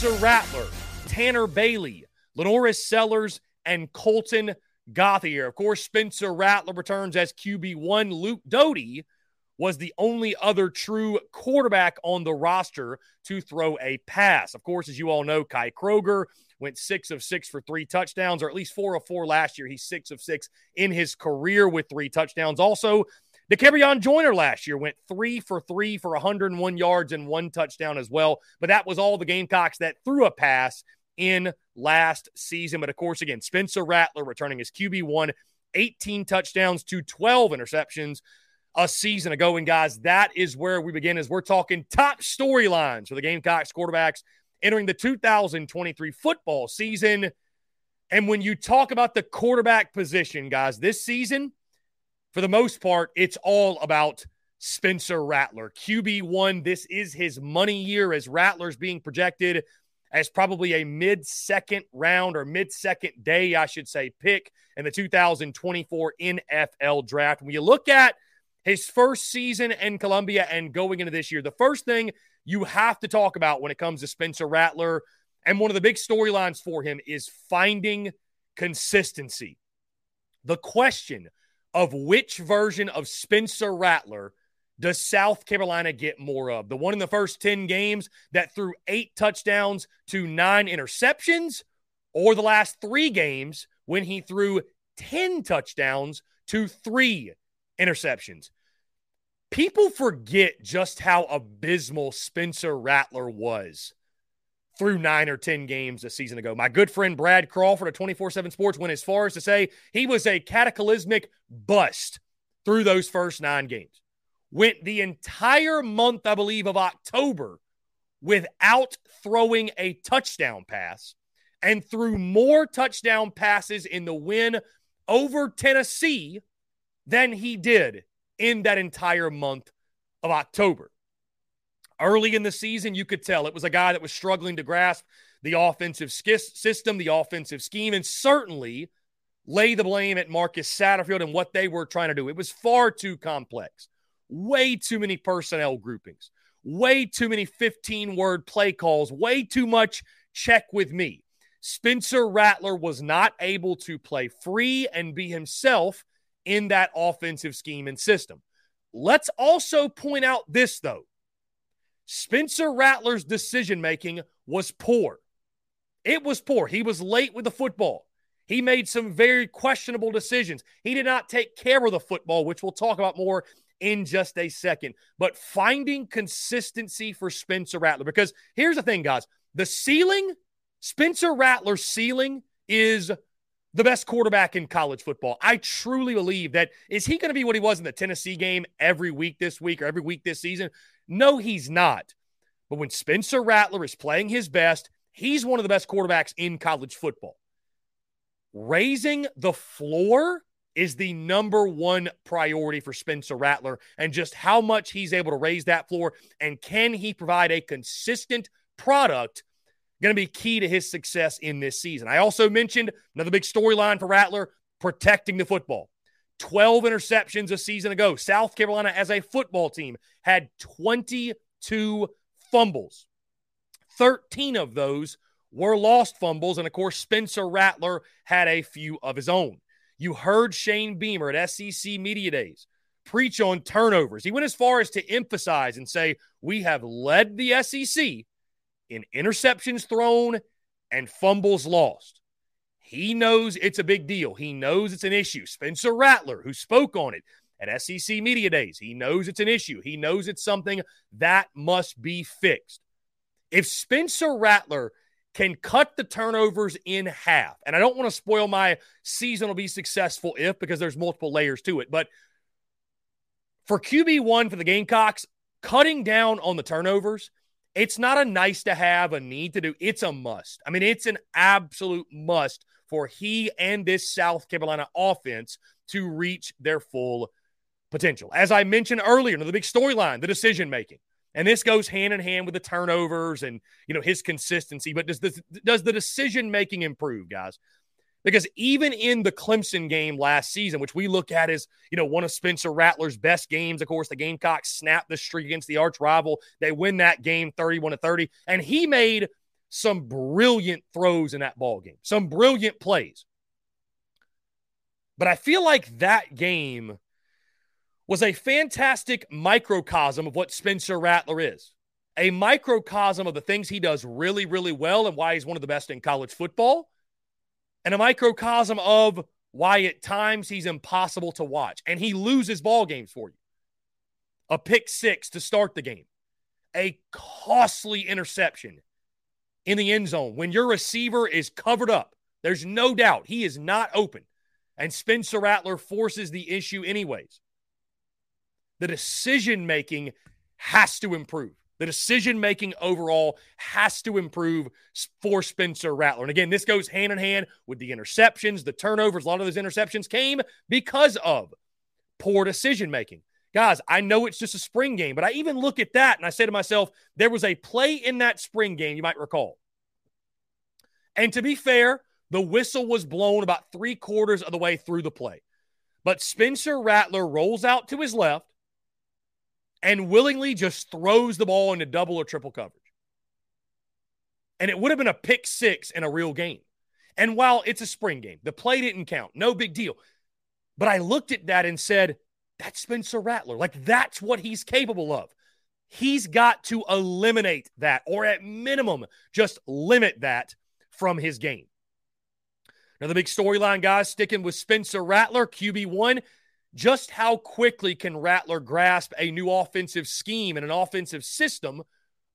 Spencer Rattler, Tanner Bailey, LaNorris Sellers, and Colton Gauthier. Of course, Spencer Rattler returns as QB1. Luke Doty was the only other true quarterback on the roster to throw a pass. Of course, as you all know, Kai Kroeger went six of six for three touchdowns, or at least four of four last year. He's six of six in his career with three touchdowns. Also, Dakereon Joyner last year went three for three for 101 yards and one touchdown as well. But that was all the Gamecocks that threw a pass in last season. But of course, again, Spencer Rattler returning as QB1, 18 touchdowns to 12 interceptions a season ago. And guys, that is where we begin as we're talking top storylines for the Gamecocks quarterbacks entering the 2023 football season. And when you talk about the quarterback position, guys, this season, for the most part, it's all about Spencer Rattler. QB1, this is his money year as Rattler's being projected as probably a mid second round or mid second day, I should say, pick in the 2024 NFL draft. When you look at his first season in Columbia and going into this year, the first thing you have to talk about when it comes to Spencer Rattler and one of the big storylines for him is finding consistency. The question of which version of Spencer Rattler does South Carolina get more of? The one in the first 10 games that threw eight touchdowns to nine interceptions, or the last three games when he threw 10 touchdowns to three interceptions? People forget just how abysmal Spencer Rattler was through nine or 10 games a season ago. My good friend Brad Crawford of 24 7 Sports went as far as to say he was a cataclysmic bust through those first nine games. Went the entire month, I believe, of October without throwing a touchdown pass and threw more touchdown passes in the win over Tennessee than he did in that entire month of October. Early in the season, you could tell it was a guy that was struggling to grasp the offensive system, the offensive scheme, and certainly lay the blame at Marcus Satterfield and what they were trying to do. It was far too complex, way too many personnel groupings, way too many 15 word play calls, way too much check with me. Spencer Rattler was not able to play free and be himself in that offensive scheme and system. Let's also point out this, though Spencer Rattler's decision making was poor. It was poor. He was late with the football. He made some very questionable decisions. He did not take care of the football, which we'll talk about more in just a second. But finding consistency for Spencer Rattler, because here's the thing, guys the ceiling, Spencer Rattler's ceiling is the best quarterback in college football. I truly believe that is he going to be what he was in the Tennessee game every week this week or every week this season? No, he's not. But when Spencer Rattler is playing his best, he's one of the best quarterbacks in college football. Raising the floor is the number one priority for Spencer Rattler and just how much he's able to raise that floor and can he provide a consistent product going to be key to his success in this season. I also mentioned another big storyline for Rattler protecting the football. 12 interceptions a season ago. South Carolina, as a football team, had 22 fumbles. 13 of those were lost fumbles. And of course, Spencer Rattler had a few of his own. You heard Shane Beamer at SEC Media Days preach on turnovers. He went as far as to emphasize and say, We have led the SEC in interceptions thrown and fumbles lost. He knows it's a big deal. He knows it's an issue. Spencer Rattler, who spoke on it at SEC Media Days, he knows it's an issue. He knows it's something that must be fixed. If Spencer Rattler can cut the turnovers in half, and I don't want to spoil my season will be successful if because there's multiple layers to it, but for QB1 for the Gamecocks, cutting down on the turnovers it's not a nice to have, a need to do. It's a must. I mean, it's an absolute must for he and this South Carolina offense to reach their full potential. As I mentioned earlier, the big storyline, the decision making. And this goes hand in hand with the turnovers and you know his consistency. But does the does the decision making improve, guys? Because even in the Clemson game last season, which we look at as, you know, one of Spencer Rattler's best games, of course, the Gamecocks snap the streak against the arch rival. They win that game 31 to 30. And he made some brilliant throws in that ball game, some brilliant plays. But I feel like that game was a fantastic microcosm of what Spencer Rattler is. A microcosm of the things he does really, really well and why he's one of the best in college football and a microcosm of why at times he's impossible to watch and he loses ball games for you. A pick six to start the game, a costly interception in the end zone when your receiver is covered up. There's no doubt he is not open. And Spencer Rattler forces the issue, anyways. The decision making has to improve. The decision making overall has to improve for Spencer Rattler. And again, this goes hand in hand with the interceptions, the turnovers. A lot of those interceptions came because of poor decision making. Guys, I know it's just a spring game, but I even look at that and I say to myself, there was a play in that spring game, you might recall. And to be fair, the whistle was blown about three quarters of the way through the play. But Spencer Rattler rolls out to his left and willingly just throws the ball into double or triple coverage. And it would have been a pick six in a real game. And while it's a spring game, the play didn't count, no big deal. But I looked at that and said, that's Spencer Rattler. Like, that's what he's capable of. He's got to eliminate that, or at minimum, just limit that from his game. Now, the big storyline, guys, sticking with Spencer Rattler, QB1. Just how quickly can Rattler grasp a new offensive scheme and an offensive system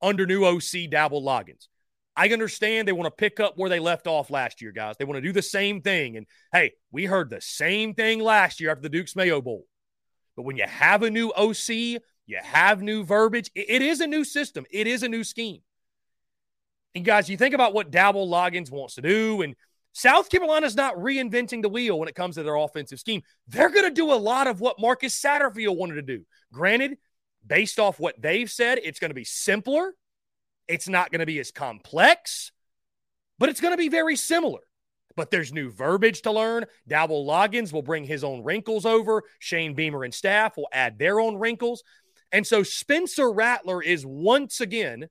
under new OC Dowell Loggains? I understand they want to pick up where they left off last year, guys. They want to do the same thing. And hey, we heard the same thing last year after the Duke's Mayo Bowl. But when you have a new OC, you have new verbiage, it is a new system, it is a new scheme. And guys, you think about what Dowell Loggains wants to do, and South Carolina's not reinventing the wheel when it comes to their offensive scheme. They're going to do a lot of what Marcus Satterfield wanted to do. Granted, based off what they've said, it's going to be simpler it's not going to be as complex, but it's going to be very similar. But there's new verbiage to learn. Dowell Loggains will bring his own wrinkles over. Shane Beamer and staff will add their own wrinkles. And so Spencer Rattler is once again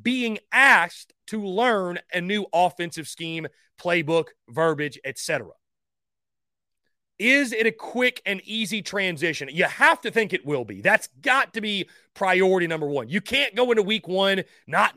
being asked to learn a new offensive scheme, playbook, verbiage, etc. Is it a quick and easy transition? You have to think it will be. That's got to be priority number one. You can't go into week one not.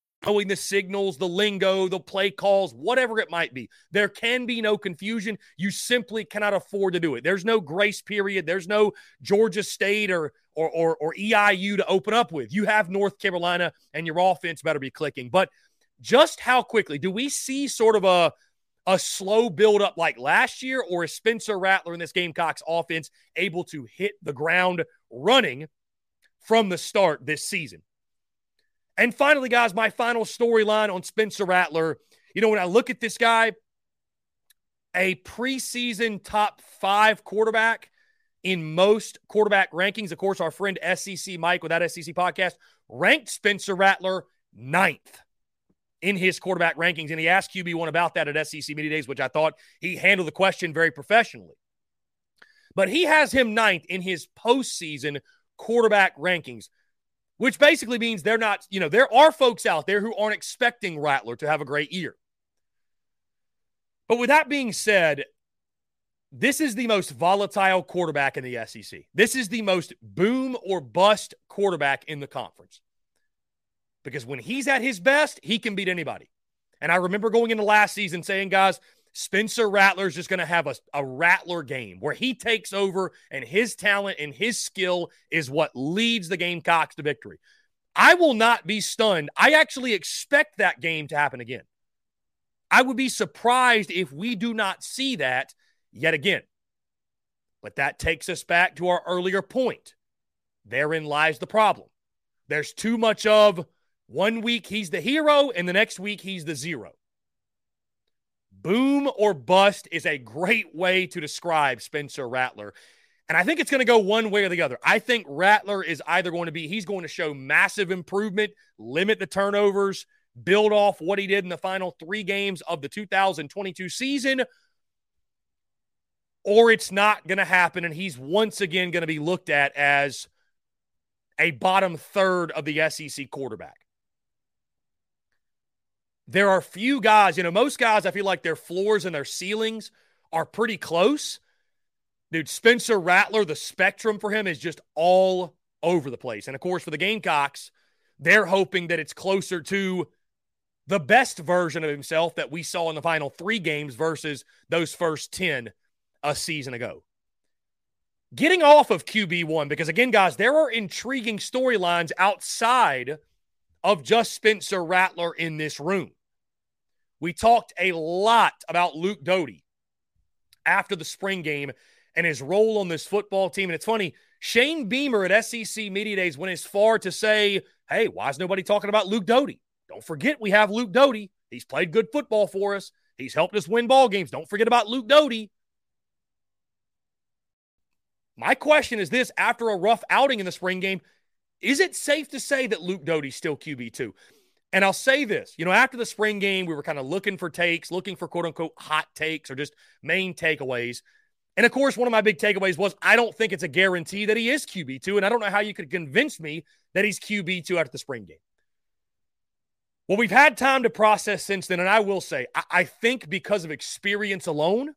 knowing the signals, the lingo, the play calls, whatever it might be. There can be no confusion. You simply cannot afford to do it. There's no grace period. There's no Georgia State or or or, or EIU to open up with. You have North Carolina, and your offense better be clicking. But just how quickly do we see sort of a a slow build up like last year, or is Spencer Rattler in this Gamecocks offense able to hit the ground running from the start this season? And finally, guys, my final storyline on Spencer Rattler. You know, when I look at this guy, a preseason top five quarterback in most quarterback rankings. Of course, our friend SEC Mike with that SEC podcast ranked Spencer Rattler ninth in his quarterback rankings. And he asked QB1 about that at SEC Media Days, which I thought he handled the question very professionally. But he has him ninth in his postseason quarterback rankings which basically means they're not, you know, there are folks out there who aren't expecting Rattler to have a great year. But with that being said, this is the most volatile quarterback in the SEC. This is the most boom or bust quarterback in the conference. Because when he's at his best, he can beat anybody. And I remember going into last season saying, guys, Spencer Rattler is just going to have a, a Rattler game where he takes over and his talent and his skill is what leads the Gamecocks to victory. I will not be stunned. I actually expect that game to happen again. I would be surprised if we do not see that yet again. But that takes us back to our earlier point. Therein lies the problem. There's too much of one week he's the hero and the next week he's the zero. Boom or bust is a great way to describe Spencer Rattler. And I think it's going to go one way or the other. I think Rattler is either going to be, he's going to show massive improvement, limit the turnovers, build off what he did in the final three games of the 2022 season, or it's not going to happen. And he's once again going to be looked at as a bottom third of the SEC quarterback. There are few guys, you know, most guys, I feel like their floors and their ceilings are pretty close. Dude, Spencer Rattler, the spectrum for him is just all over the place. And of course, for the Gamecocks, they're hoping that it's closer to the best version of himself that we saw in the final three games versus those first 10 a season ago. Getting off of QB1, because again, guys, there are intriguing storylines outside of just Spencer Rattler in this room. We talked a lot about Luke Doty after the spring game and his role on this football team. And it's funny, Shane Beamer at SEC Media Days went as far to say, hey, why is nobody talking about Luke Doty? Don't forget we have Luke Doty. He's played good football for us. He's helped us win ball games. Don't forget about Luke Doty. My question is this after a rough outing in the spring game, is it safe to say that Luke Doty's still QB2? And I'll say this, you know, after the spring game, we were kind of looking for takes, looking for quote unquote hot takes or just main takeaways. And of course, one of my big takeaways was I don't think it's a guarantee that he is QB2. And I don't know how you could convince me that he's QB2 after the spring game. Well, we've had time to process since then. And I will say, I, I think because of experience alone,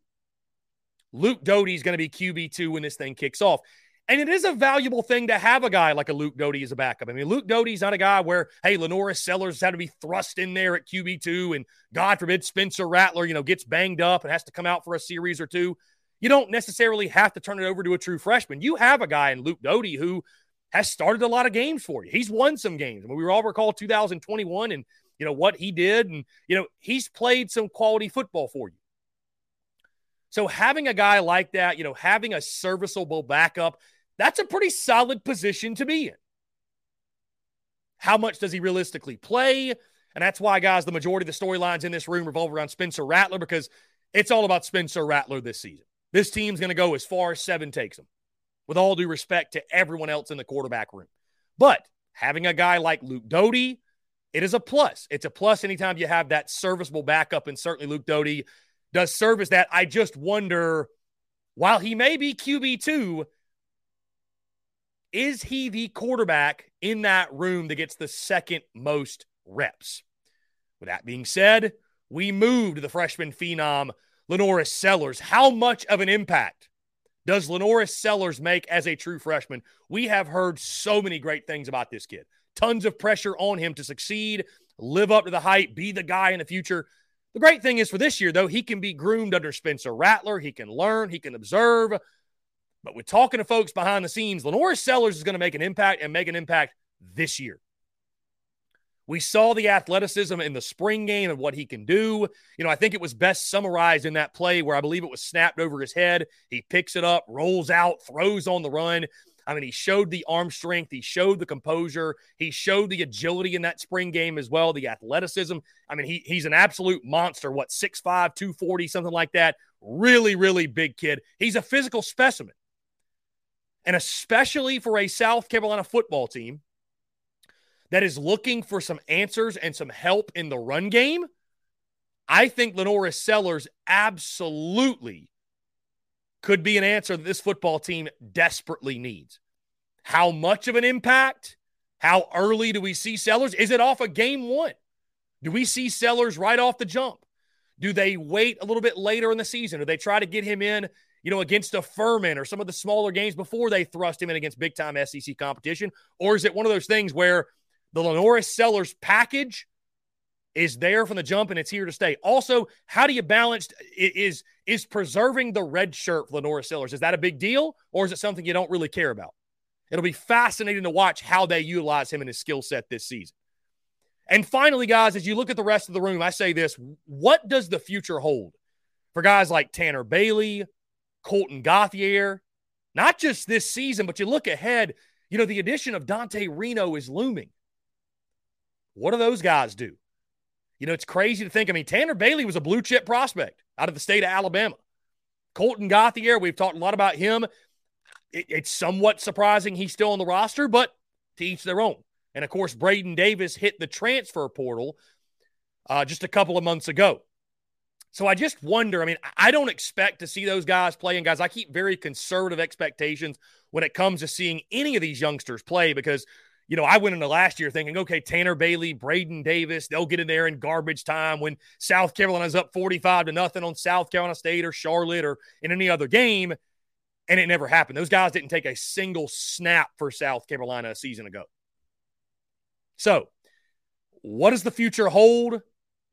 Luke Doty is going to be QB2 when this thing kicks off. And it is a valuable thing to have a guy like a Luke Doty as a backup. I mean, Luke Doty's not a guy where, hey, LaNorris Sellers had to be thrust in there at QB2 and God forbid Spencer Rattler, you know, gets banged up and has to come out for a series or two. You don't necessarily have to turn it over to a true freshman. You have a guy in Luke Doty who has started a lot of games for you. He's won some games. I mean, we all recall 2021 and, you know, what he did. And, you know, he's played some quality football for you. So having a guy like that, you know, having a serviceable backup, that's a pretty solid position to be in. How much does he realistically play? And that's why, guys, the majority of the storylines in this room revolve around Spencer Rattler because it's all about Spencer Rattler this season. This team's going to go as far as seven takes them, with all due respect to everyone else in the quarterback room. But having a guy like Luke Doty, it is a plus. It's a plus anytime you have that serviceable backup, and certainly Luke Doty does service that. I just wonder, while he may be QB2, is he the quarterback in that room that gets the second most reps? With that being said, we move to the freshman phenom, LaNorris Sellers. How much of an impact does LaNorris Sellers make as a true freshman? We have heard so many great things about this kid. Tons of pressure on him to succeed, live up to the hype, be the guy in the future. The great thing is for this year, though, he can be groomed under Spencer Rattler. He can learn, he can observe. But with talking to folks behind the scenes, LaNorris Sellers is going to make an impact and make an impact this year. We saw the athleticism in the spring game and what he can do. You know, I think it was best summarized in that play where I believe it was snapped over his head. He picks it up, rolls out, throws on the run. I mean, he showed the arm strength, he showed the composure, he showed the agility in that spring game as well, the athleticism. I mean, he, he's an absolute monster. What, 6'5, 240, something like that? Really, really big kid. He's a physical specimen. And especially for a South Carolina football team that is looking for some answers and some help in the run game, I think LaNorris Sellers absolutely could be an answer that this football team desperately needs. How much of an impact? How early do we see Sellers? Is it off of game one? Do we see Sellers right off the jump? Do they wait a little bit later in the season? Do they try to get him in, you know, against a Furman or some of the smaller games before they thrust him in against big time SEC competition? Or is it one of those things where the LaNorris Sellers package is there from the jump and it's here to stay. Also, how do you balance is is preserving the red shirt for LaNorris Sellers? Is that a big deal or is it something you don't really care about? It'll be fascinating to watch how they utilize him and his skill set this season. And finally, guys, as you look at the rest of the room, I say this what does the future hold for guys like Tanner Bailey, Colton Gauthier? Not just this season, but you look ahead, you know, the addition of Dante Reno is looming. What do those guys do? You know, it's crazy to think. I mean, Tanner Bailey was a blue chip prospect out of the state of Alabama. Colton Gauthier, we've talked a lot about him. it, it's somewhat surprising he's still on the roster, but to each their own. And of course, Braden Davis hit the transfer portal uh, just a couple of months ago. So I just wonder. I mean, I don't expect to see those guys playing. Guys, I keep very conservative expectations when it comes to seeing any of these youngsters play because, you know, I went into last year thinking, okay, Tanner Bailey, Braden Davis, they'll get in there in garbage time when South Carolina's up 45 to nothing on South Carolina State or Charlotte or in any other game. And it never happened. Those guys didn't take a single snap for South Carolina a season ago. So, what does the future hold?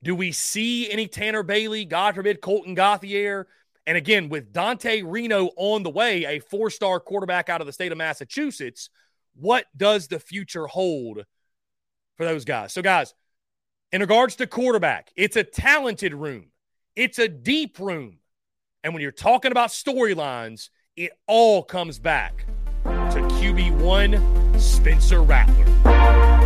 Do we see any Tanner Bailey, God forbid, Colton Gauthier? And again, with Dante Reno on the way, a four star quarterback out of the state of Massachusetts, what does the future hold for those guys? So, guys, in regards to quarterback, it's a talented room, it's a deep room. And when you're talking about storylines, it all comes back to QB1 Spencer Rattler.